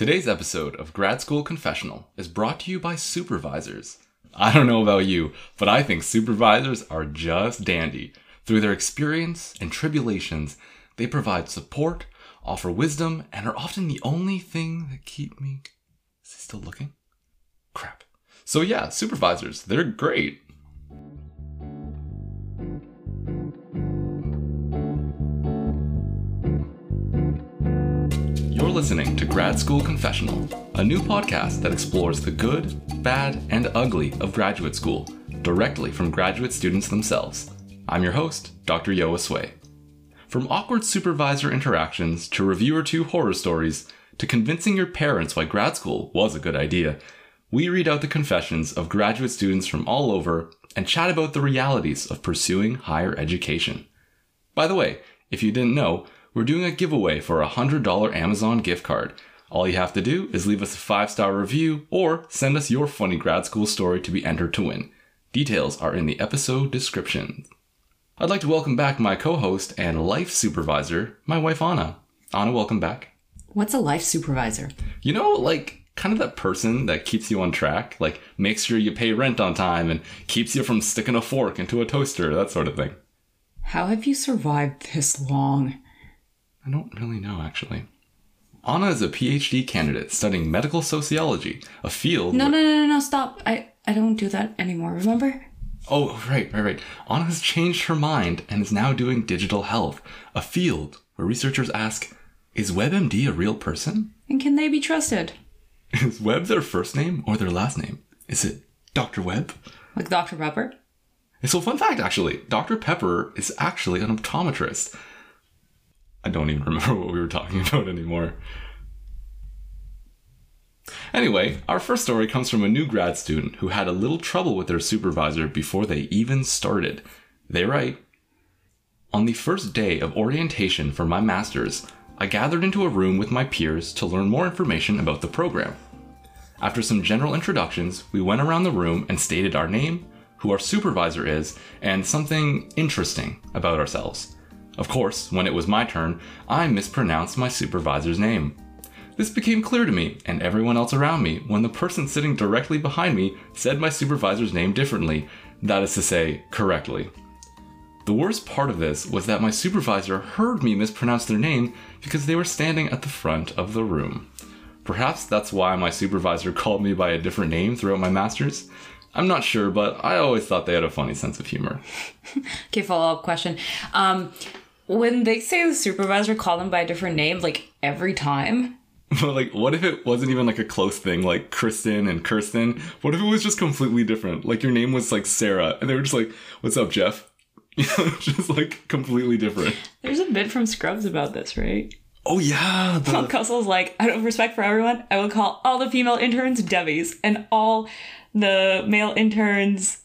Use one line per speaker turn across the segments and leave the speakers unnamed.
Today's episode of Grad School Confessional is brought to you by supervisors. I don't know about you, but I think supervisors are just dandy. Through their experience and tribulations, they provide support, offer wisdom, and are often the only thing that keep me. Is he still looking? Crap. So, yeah, supervisors, they're great. Listening to Grad School Confessional, a new podcast that explores the good, bad, and ugly of graduate school directly from graduate students themselves. I'm your host, Dr. Yo Sway. From awkward supervisor interactions to reviewer two horror stories to convincing your parents why grad school was a good idea, we read out the confessions of graduate students from all over and chat about the realities of pursuing higher education. By the way, if you didn't know, we're doing a giveaway for a $100 Amazon gift card. All you have to do is leave us a five star review or send us your funny grad school story to be entered to win. Details are in the episode description. I'd like to welcome back my co host and life supervisor, my wife Anna. Anna, welcome back.
What's a life supervisor?
You know, like kind of that person that keeps you on track, like makes sure you pay rent on time and keeps you from sticking a fork into a toaster, that sort of thing.
How have you survived this long?
I don't really know, actually. Anna is a PhD candidate studying medical sociology, a field.
No, no, no, no, no, stop. I, I don't do that anymore, remember?
Oh, right, right, right. Anna has changed her mind and is now doing digital health, a field where researchers ask Is WebMD a real person?
And can they be trusted?
Is Web their first name or their last name? Is it Dr. Web?
Like Dr. Pepper?
So, fun fact actually, Dr. Pepper is actually an optometrist. I don't even remember what we were talking about anymore. Anyway, our first story comes from a new grad student who had a little trouble with their supervisor before they even started. They write On the first day of orientation for my master's, I gathered into a room with my peers to learn more information about the program. After some general introductions, we went around the room and stated our name, who our supervisor is, and something interesting about ourselves. Of course, when it was my turn, I mispronounced my supervisor's name. This became clear to me and everyone else around me when the person sitting directly behind me said my supervisor's name differently, that is to say, correctly. The worst part of this was that my supervisor heard me mispronounce their name because they were standing at the front of the room. Perhaps that's why my supervisor called me by a different name throughout my master's. I'm not sure, but I always thought they had a funny sense of humor.
Okay, follow up question. Um, when they say the supervisor called them by a different name, like every time,
But like, what if it wasn't even like a close thing, like Kristen and Kirsten? What if it was just completely different? Like your name was like Sarah, and they were just like, "What's up, Jeff?" You know, just like completely different.
there's a bit from Scrubs about this, right?
Oh yeah, the,
Kelso's like, out of respect for everyone, I will call all the female interns Debbie's and all the male interns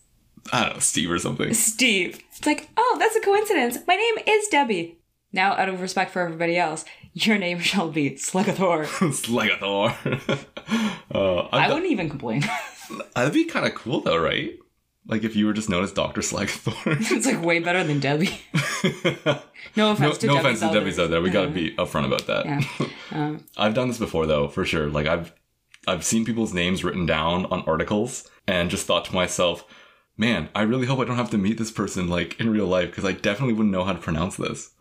I don't know, Steve or something.
Steve. It's like, oh, that's a coincidence. My name is Debbie. Now, out of respect for everybody else, your name shall be Slegathor.
Slegathor. uh,
I
I,
wouldn't even complain.
that'd be kind of cool though, right? Like if you were just known as Doctor Slegathor.
it's like way better than Debbie. No
no,
offense to
no
Debbie's
offense to Debbie's out there. We gotta
Uh,
be upfront about that.
Yeah. Um,
I've done this before though, for sure. Like I've I've seen people's names written down on articles and just thought to myself, man, I really hope I don't have to meet this person like in real life because I definitely wouldn't know how to pronounce this.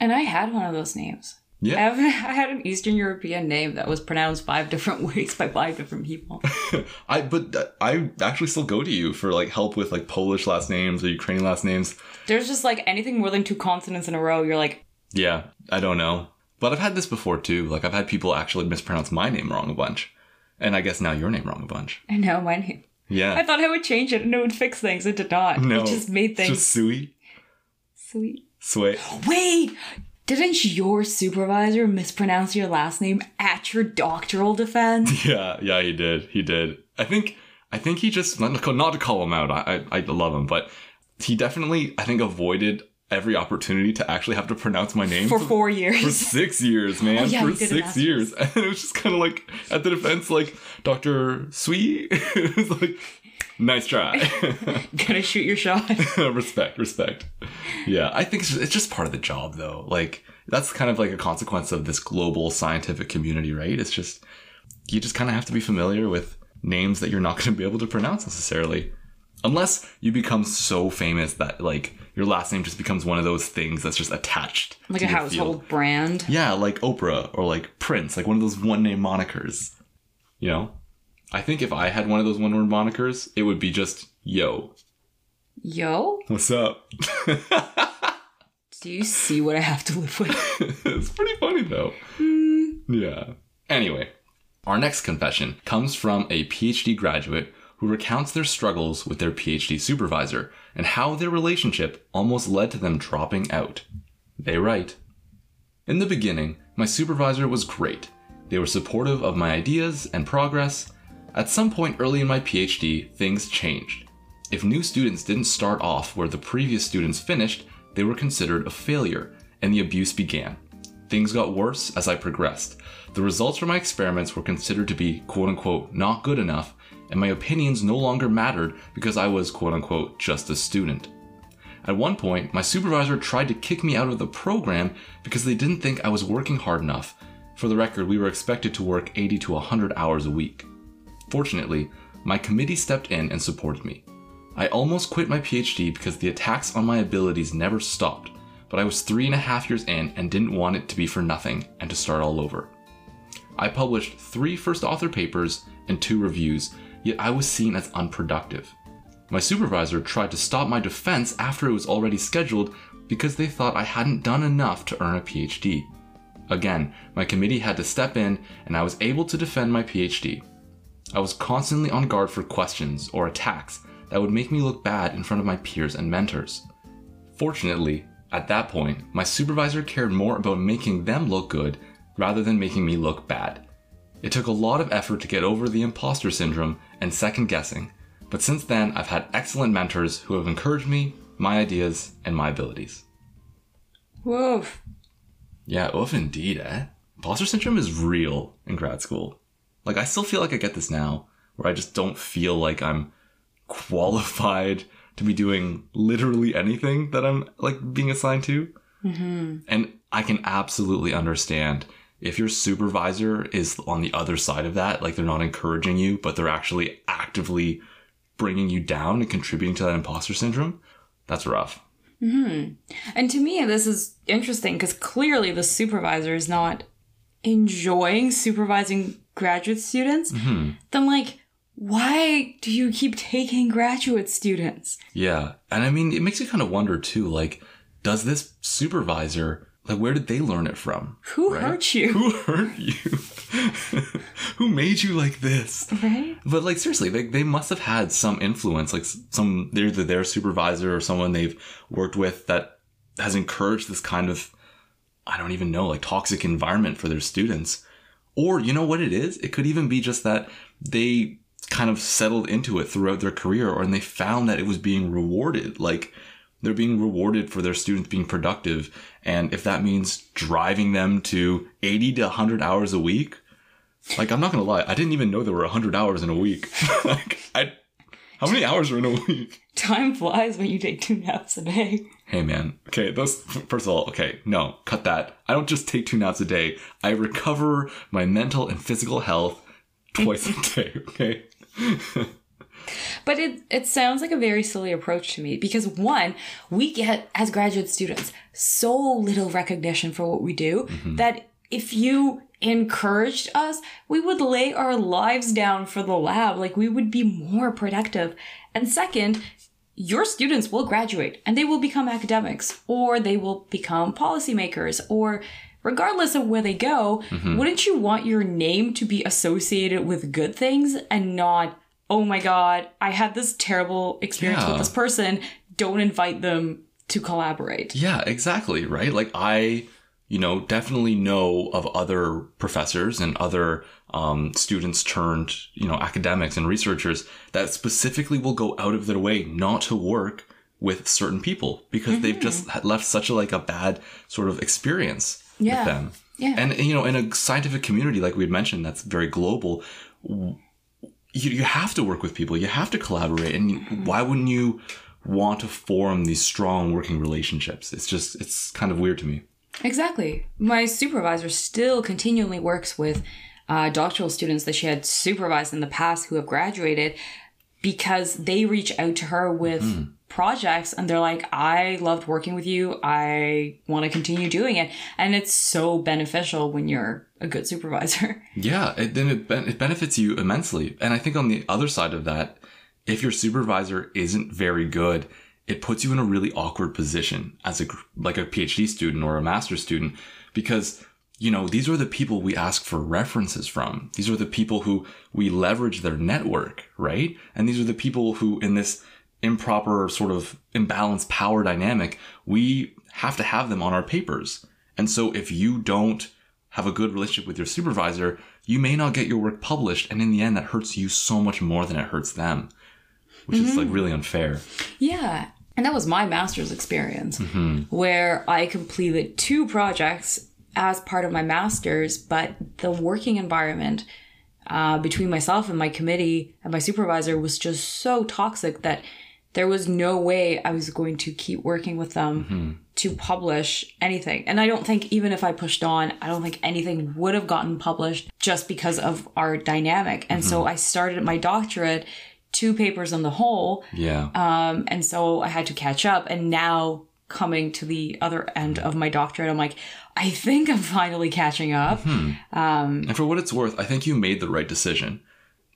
and I had one of those names. I,
Yeah.
have, I had an Eastern European name that was pronounced five different ways by five different people.
I but uh, I actually still go to you for like help with like Polish last names or Ukrainian last names.
There's just like anything more than two consonants in a row, you're like,
Yeah, I don't know. But I've had this before too. Like I've had people actually mispronounce my name wrong a bunch. And I guess now your name wrong a bunch.
I know my name.
Yeah.
I thought I would change it and it would fix things. It did not.
no.
It just made things
just Sui.
sweet.
Sway.
Wait! Didn't your supervisor mispronounce your last name at your doctoral defense?
Yeah, yeah, he did. He did. I think I think he just not, not to call him out. I, I I love him, but he definitely I think avoided every opportunity to actually have to pronounce my name
For four years, for
six years, man.
Oh, yeah,
for
he did an
six years, and it was just kind of like at the defense, like Doctor Sweet. it was like, nice try.
Gonna shoot your shot.
respect, respect. Yeah, I think it's just, it's just part of the job, though. Like that's kind of like a consequence of this global scientific community, right? It's just you just kind of have to be familiar with names that you're not going to be able to pronounce necessarily. Unless you become so famous that like your last name just becomes one of those things that's just attached.
Like
to
a
your
household
field.
brand.
Yeah, like Oprah or like Prince, like one of those one name monikers. You know? I think if I had one of those one word monikers, it would be just yo.
Yo,
What's up?
do you see what I have to live with?
it's pretty funny though. Hmm. Yeah. Anyway, our next confession comes from a PhD graduate who recounts their struggles with their PhD supervisor and how their relationship almost led to them dropping out. They write In the beginning, my supervisor was great. They were supportive of my ideas and progress. At some point early in my PhD, things changed. If new students didn't start off where the previous students finished, they were considered a failure, and the abuse began. Things got worse as I progressed. The results from my experiments were considered to be quote unquote not good enough, and my opinions no longer mattered because I was quote unquote just a student. At one point, my supervisor tried to kick me out of the program because they didn't think I was working hard enough. For the record, we were expected to work 80 to 100 hours a week. Fortunately, my committee stepped in and supported me. I almost quit my PhD because the attacks on my abilities never stopped, but I was three and a half years in and didn't want it to be for nothing and to start all over. I published three first author papers and two reviews, yet I was seen as unproductive. My supervisor tried to stop my defense after it was already scheduled because they thought I hadn't done enough to earn a PhD. Again, my committee had to step in and I was able to defend my PhD. I was constantly on guard for questions or attacks that would make me look bad in front of my peers and mentors. Fortunately, at that point, my supervisor cared more about making them look good rather than making me look bad. It took a lot of effort to get over the imposter syndrome and second guessing, but since then, I've had excellent mentors who have encouraged me, my ideas, and my abilities.
Woof.
Yeah, oof indeed, eh? Imposter syndrome is real in grad school. Like, I still feel like I get this now, where I just don't feel like I'm qualified to be doing literally anything that I'm like being assigned to. Mm-hmm. And I can absolutely understand if your supervisor is on the other side of that, like they're not encouraging you, but they're actually actively bringing you down and contributing to that imposter syndrome. That's rough. Mm-hmm.
And to me, this is interesting because clearly the supervisor is not enjoying supervising graduate students. Then, like, why do you keep taking graduate students?
Yeah. And I mean, it makes you kind of wonder too, like, does this supervisor, like, where did they learn it from?
Who
Right?
hurt you?
Who hurt you? Who made you like this?
Right?
But like seriously, they, they must have had some influence, like some they're either their supervisor or someone they've worked with that has encouraged this kind of I don't even know, like toxic environment for their students. Or you know what it is? It could even be just that they kind of settled into it throughout their career or and they found that it was being rewarded. Like they're being rewarded for their students being productive. And if that means driving them to 80 to 100 hours a week, like I'm not gonna lie, I didn't even know there were 100 hours in a week. like I, how many hours are in a week?
Time flies when you take two naps a day.
Hey man, okay, those first of all, okay, no, cut that. I don't just take two naps a day. I recover my mental and physical health twice a day. Okay.
But it it sounds like a very silly approach to me because one, we get as graduate students so little recognition for what we do mm-hmm. that if you encouraged us, we would lay our lives down for the lab. Like we would be more productive. And second, your students will graduate and they will become academics or they will become policymakers or regardless of where they go, mm-hmm. wouldn't you want your name to be associated with good things and not, oh my god, I had this terrible experience
Yeah.
with this person, don't invite them to collaborate.
Yeah, exactly, right? Like I, you know, definitely know of other professors and other um, students turned, you know, academics and researchers that specifically will go out of their way not to work with certain people because they've just left such a like a bad sort of experience
Yeah.
with them.
Yeah.
And you know, in a scientific community like we had mentioned, that's very global. You, you have to work with people. You have to collaborate, and why wouldn't you want to form these strong working relationships? It's just it's kind of weird to me.
Exactly. My supervisor still continually works with uh, doctoral students that she had supervised in the past who have graduated because they reach out to her with
Mm-hmm.
Projects and they're like, I loved working with you. I want to continue doing it. And it's so beneficial when you're a good supervisor.
Yeah, it, then it, it benefits you immensely. And I think on the other side of that, if your supervisor isn't very good, it puts you in a really awkward position as a like a PhD student or a master's student because you know these are the people we ask for references from. These are the people who we leverage their network, right? And these are the people who in this improper sort of imbalanced power dynamic, we have to have them on our papers. And so if you don't have a good relationship with your supervisor, you may not get your work published. And in the end, that hurts you so much more than it hurts them, which is like really unfair.
Yeah. And that was my master's experience where I completed two projects as part of my master's, but the working environment uh, between myself and my committee and my supervisor was just so toxic that there was no way I was going to keep working with them mm-hmm. to publish anything. And I don't think, even if I pushed on, I don't think anything would have gotten published just because of our dynamic. And so mm-hmm. I started my doctorate, two papers on the whole.
Yeah.
Um, and so I had to catch up. And now coming to the other end of my doctorate, I'm like, I think I'm finally catching up. Mm-hmm.
Um, and for what it's worth, I think you made the right decision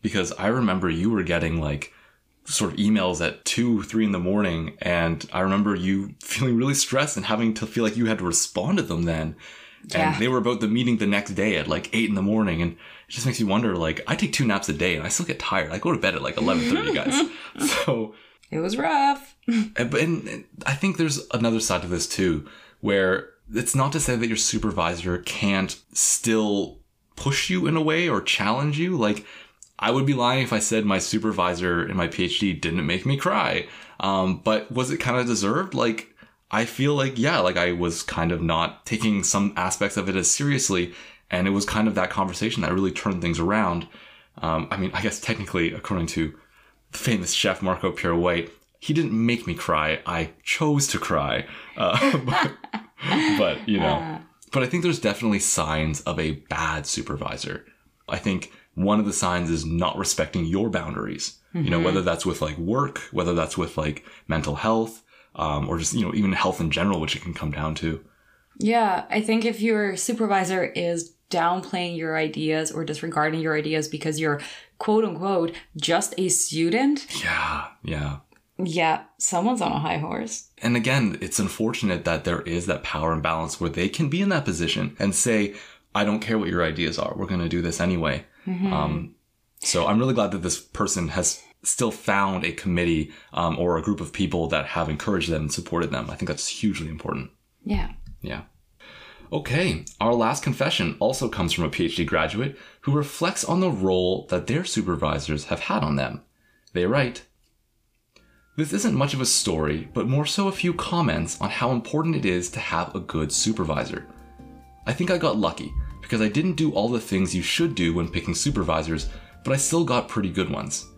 because I remember you were getting like sort of emails at two, three in the morning. And I remember you feeling really stressed and having to feel like you had to respond to them then.
Yeah.
And they were about the meeting the next day at like eight in the morning. And it just makes you wonder, like, I take two naps a day and I still get tired. I go to bed at like 11.30, guys. so,
It was rough.
and, and I think there's another side to this too, where it's not to say that your supervisor can't still push you in a way or challenge you. Like, I would be lying if I said my supervisor and my PhD didn't make me cry. Um, but was it kind of deserved? Like, I feel like, yeah, like I was kind of not taking some aspects of it as seriously. And it was kind of that conversation that really turned things around. Um, I mean, I guess technically, according to the famous chef Marco Pierre White, he didn't make me cry. I chose to cry. Uh, but, but, you know, but I think there's definitely signs of a bad supervisor. I think one of the signs is not respecting your boundaries. You know, whether that's with like work, whether that's with like mental health, um, or just, you know, even health in general, which it can come down to.
Yeah, I think if your supervisor is downplaying your ideas or disregarding your ideas because you're quote unquote just a student,
Yeah. Yeah.
yeah, someone's on a high horse.
And again, it's unfortunate that there is that power imbalance where they can be in that position and say, I don't care what your ideas are. We're going to do this anyway. Um, so I'm really glad that this person has still found a committee um, or a group of people that have encouraged them and supported them. I think that's hugely important.
Yeah.
Yeah. Okay, our last confession also comes from a PhD graduate who reflects on the role that their supervisors have had on them. They write This isn't much of a story, but more so a few comments on how important it is to have a good supervisor. I think I got lucky because I didn't do all the things you should do when picking supervisors, but I still got pretty good ones.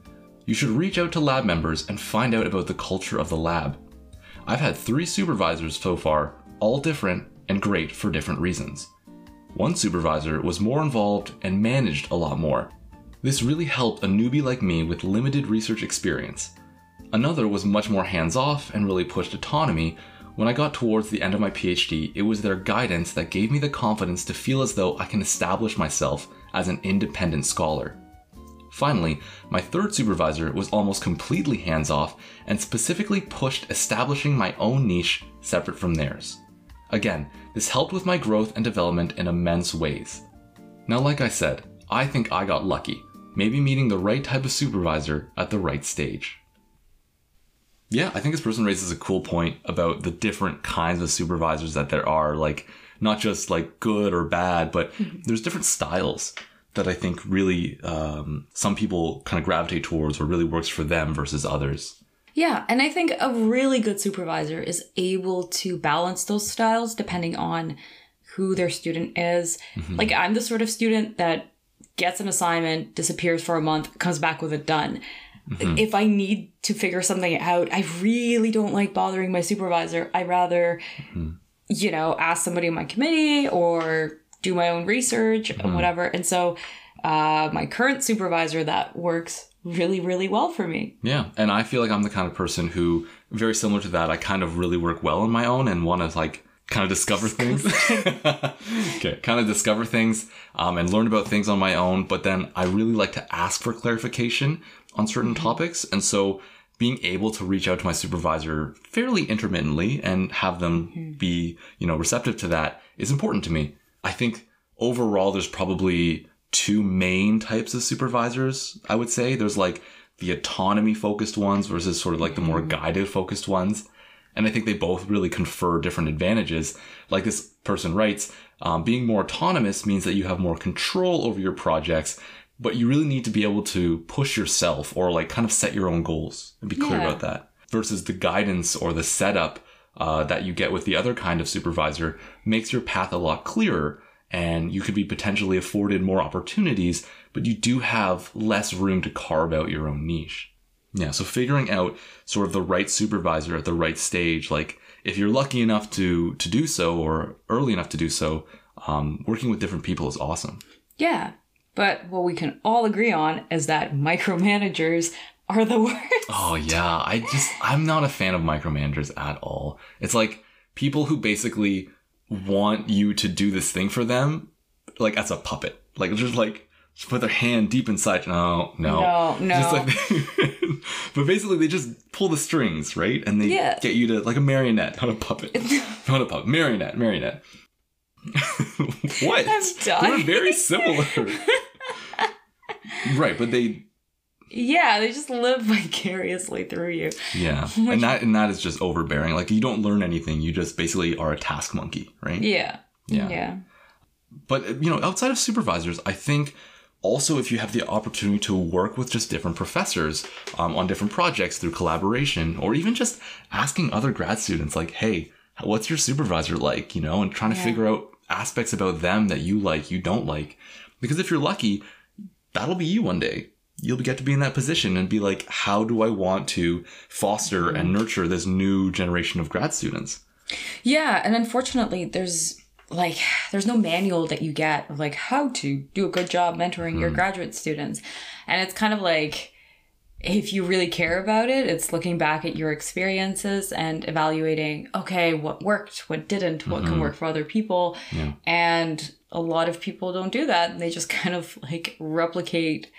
You should reach out to lab members and find out about the culture of the lab. I've had three supervisors so far, all different and great for different reasons. One supervisor was more involved and managed a lot more. This really helped a newbie like me with limited research experience. Another was much more hands off and really pushed autonomy. When I got towards the end of my PhD, it was their guidance that gave me the confidence to feel as though I can establish myself as an independent scholar. Finally, my third supervisor was almost completely hands off and specifically pushed establishing my own niche separate from theirs. Again, this helped with my growth and development in immense ways. Now, like I said, I think I got lucky, maybe meeting the right type of supervisor at the right stage. Yeah, I think this person raises a cool point about the different kinds of supervisors that there are, like not just like good or bad, but there's different styles that I think really um, some people kind of gravitate towards or really works for them versus others.
Yeah, and I think a really good supervisor is able to balance those styles depending on who their student is. Like I'm the sort of student that gets an assignment, disappears for a month, comes back with it done. If I need to figure something out, I really don't like bothering my supervisor. I rather you know, ask somebody in my committee or do my own research and whatever. And so uh, my current supervisor that works really, really well for me.
Yeah. And I feel like I'm the kind of person who, very similar to that, I kind of really work well on my own and want to like kind of discover things. okay. Kind of discover things um, and learn about things on my own. But then I really like to ask for clarification on certain mm-hmm. topics. And so being able to reach out to my supervisor fairly intermittently and have them mm-hmm. be, you know, receptive to that is important to me. I think overall there's probably two main types of supervisors, I would say. There's like the autonomy focused ones versus sort of like the more mm-hmm. guided focused ones. And I think they both really confer different advantages. Like this person writes, um, being more autonomous means that you have more control over your projects, but you really need to be able to push yourself or like kind of set your own goals and be clear
Yeah.
about that. Versus the guidance or the setup uh, that you get with the other kind of supervisor makes your path a lot clearer and you could be potentially afforded more opportunities, but you do have less room to carve out your own niche. Yeah, so figuring out sort of the right supervisor at the right stage, like if you're lucky enough to to do so or early enough to do so, um, working with different people is awesome.
Yeah. But what we can all agree on is that micromanagers are the worst.
Oh yeah, I just I'm not a fan of micromanagers at all. It's like people who basically want you to do this thing for them, like as a puppet. Like just like just put their hand deep inside. No, no,
No, no.
Just like, but basically they just pull the strings, right? And they
Yeah.
get you to like a marionette, not a puppet, not a puppet, marionette, marionette. what?
I'm
They're very similar. Right, but they
Yeah, they just live vicariously through you.
Yeah, and that and that is just overbearing. Like you don't learn anything. You just basically are a task monkey, right?
Yeah.
Yeah.
Yeah.
But you know, outside of supervisors, I think also if you have the opportunity to work with just different professors um, on different projects through collaboration, or even just asking other grad students, like, "Hey, what's your supervisor like?" You know, and trying to
Yeah.
figure out aspects about them that you like, you don't like, because if you're lucky, that'll be you one day. You'll get to be in that position and be like, how do I want to foster and mm-hmm. nurture this new generation of grad students?
Yeah, and unfortunately, there's like there's no manual that you get of like how to do a good job mentoring your mm-hmm. graduate students, and it's kind of like if you really care about it, it's looking back at your experiences and evaluating, okay, what worked, what didn't, what can mm-hmm. work for other people,
Yeah.
and a lot of people don't do that, and they just kind of like replicate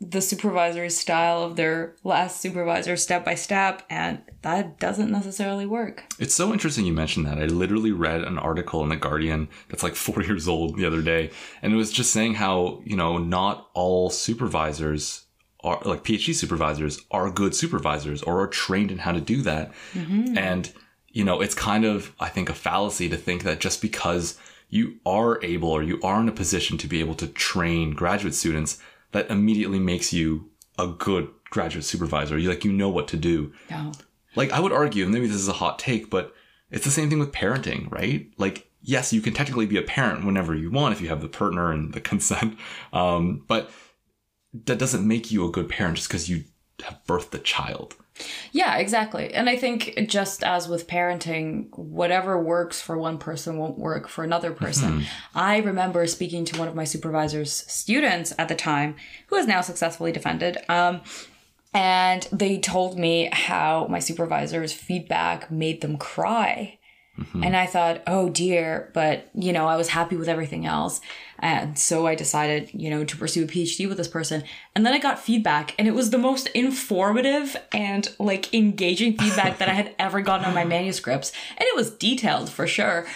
the supervisor's style of their last supervisor step by step and that doesn't necessarily work
It's so interesting you mentioned that. I literally read an article in The Guardian that's like four years old the other day, and it was just saying how, you know, not all supervisors are like PhD supervisors are good supervisors or are trained in how to do that. Mm-hmm. And, you know, it's kind of, I think, a fallacy to think that just because you are able or you are in a position to be able to train graduate students, that immediately makes you a good graduate supervisor. You like, you know what to do
no
like I would argue, and maybe this is a hot take, but it's the same thing with parenting, right? Like, yes, you can technically be a parent whenever you want if you have the partner and the consent, um, but that doesn't make you a good parent just because you have birthed a child.
Yeah, exactly. And I think just as with parenting, whatever works for one person won't work for another person. I remember speaking to one of my supervisor's students at the time, who is now successfully defended. Um, and they told me how my supervisor's feedback made them cry. Mm-hmm. And I thought, oh dear, but you know, I was happy with everything else. And so I decided, you know, to pursue a PhD with this person. And then I got feedback, and it was the most informative and like engaging feedback that I had ever gotten on my manuscripts. And it was detailed for sure.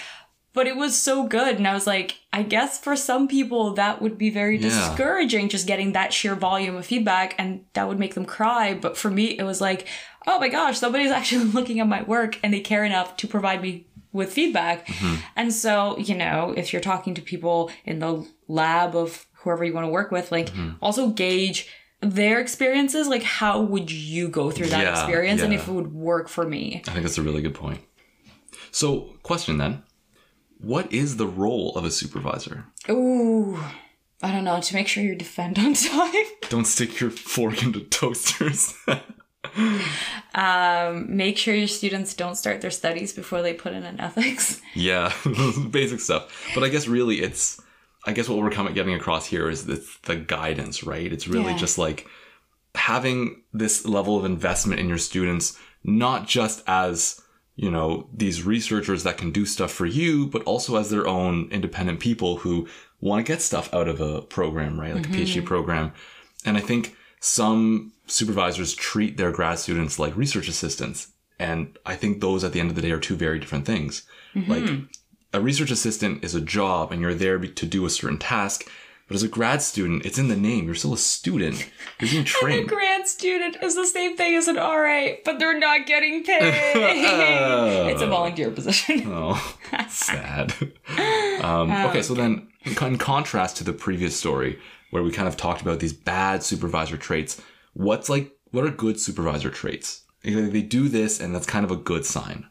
But it was so good. And I was like, I guess for some people that would be very
Yeah.
discouraging just getting that sheer volume of feedback and that would make them cry. But for me, it was like, oh my gosh, somebody's actually looking at my work and they care enough to provide me with feedback. Mm-hmm. And so, you know, if you're talking to people in the lab of whoever you want to work with, like mm-hmm. also gauge their experiences. Like, how would you go through that
Yeah,
experience and if it would work for me?
I think that's a really good point. So, question then What is the role of a supervisor?
Ooh. I don't know, to make sure you defend on time.
Don't stick your fork into toasters.
Um, make sure your students don't start their studies before they put in an ethics.
Yeah, basic stuff. But I guess really it's I guess what we're coming getting across here is the, the guidance, right? It's really
Yeah.
just like having this level of investment in your students, not just as you know these researchers that can do stuff for you, but also as their own independent people who want to get stuff out of a program, right? Like a PhD program. And I think some supervisors treat their grad students like research assistants. And I think those at the end of the day are two very different things. Like a research assistant is a job and you're there to do a certain task. But as a grad student, it's in the name. You're still a student. You're being
A
trained.
grad student is the same thing as an RA, but they're not getting paid. it's a volunteer position.
Oh, That's sad. um, okay, so then in contrast to the previous story where we kind of talked about these bad supervisor traits, what's like, what are good supervisor traits? They do this and that's kind of a good sign.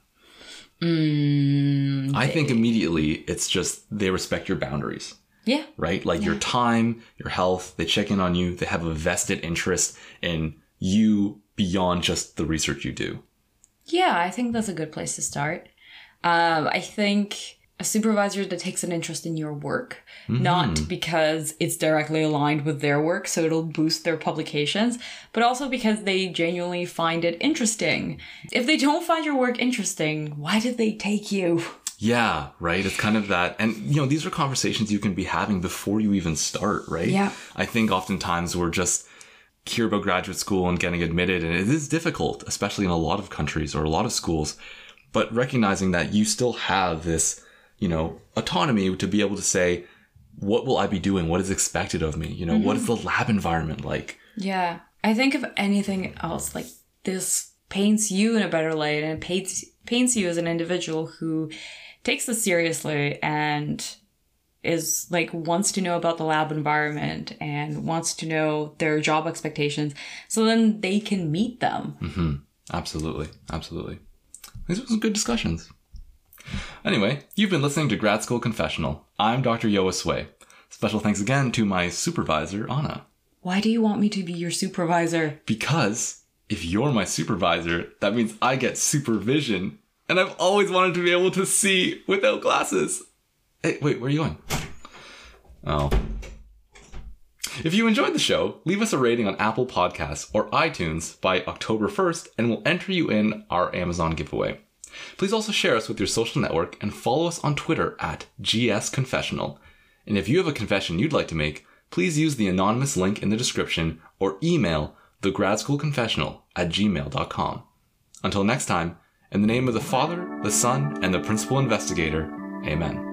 Mm,
I think immediately it's just they respect your boundaries,
yeah.
right? Like your time, your health, they check in on you, they have a vested interest in you beyond just the research you do.
Yeah, I think that's a good place to start. Um, I think a supervisor that takes an interest in your work, mm-hmm. not because it's directly aligned with their work, so it'll boost their publications, but also because they genuinely find it interesting. If they don't find your work interesting, why did they take you?
Yeah, right. It's kind of that. And, you know, these are conversations you can be having before you even start, right?
Yeah.
I think oftentimes we're just hear about graduate school and getting admitted, and it is difficult, especially in a lot of countries or a lot of schools. But recognizing that you still have this, you know, autonomy to be able to say, what will I be doing? What is expected of me? You know, what is mm-hmm. the lab environment like?
Yeah. I think if anything else, like this paints you in a better light and it paints paints you as an individual who takes this seriously and is like wants to know about the lab environment and wants to know their job expectations so then they can meet them. Mm-hmm.
Absolutely. Absolutely. These were some good discussions. Anyway, you've been listening to Grad School Confessional. I'm Dr. Yoa Sway. Special thanks again to my supervisor, Anna.
Why do you want me to be your supervisor?
Because if you're my supervisor, that means I get supervision. And I've always wanted to be able to see without glasses. Hey, wait, where are you going? Oh. If you enjoyed the show, leave us a rating on Apple Podcasts or iTunes by October 1st, and we'll enter you in our Amazon giveaway. Please also share us with your social network and follow us on Twitter at GSConfessional. And if you have a confession you'd like to make, please use the anonymous link in the description or email thegradschoolconfessional at gmail.com. Until next time, in the name of the Father, the Son, and the Principal Investigator, Amen.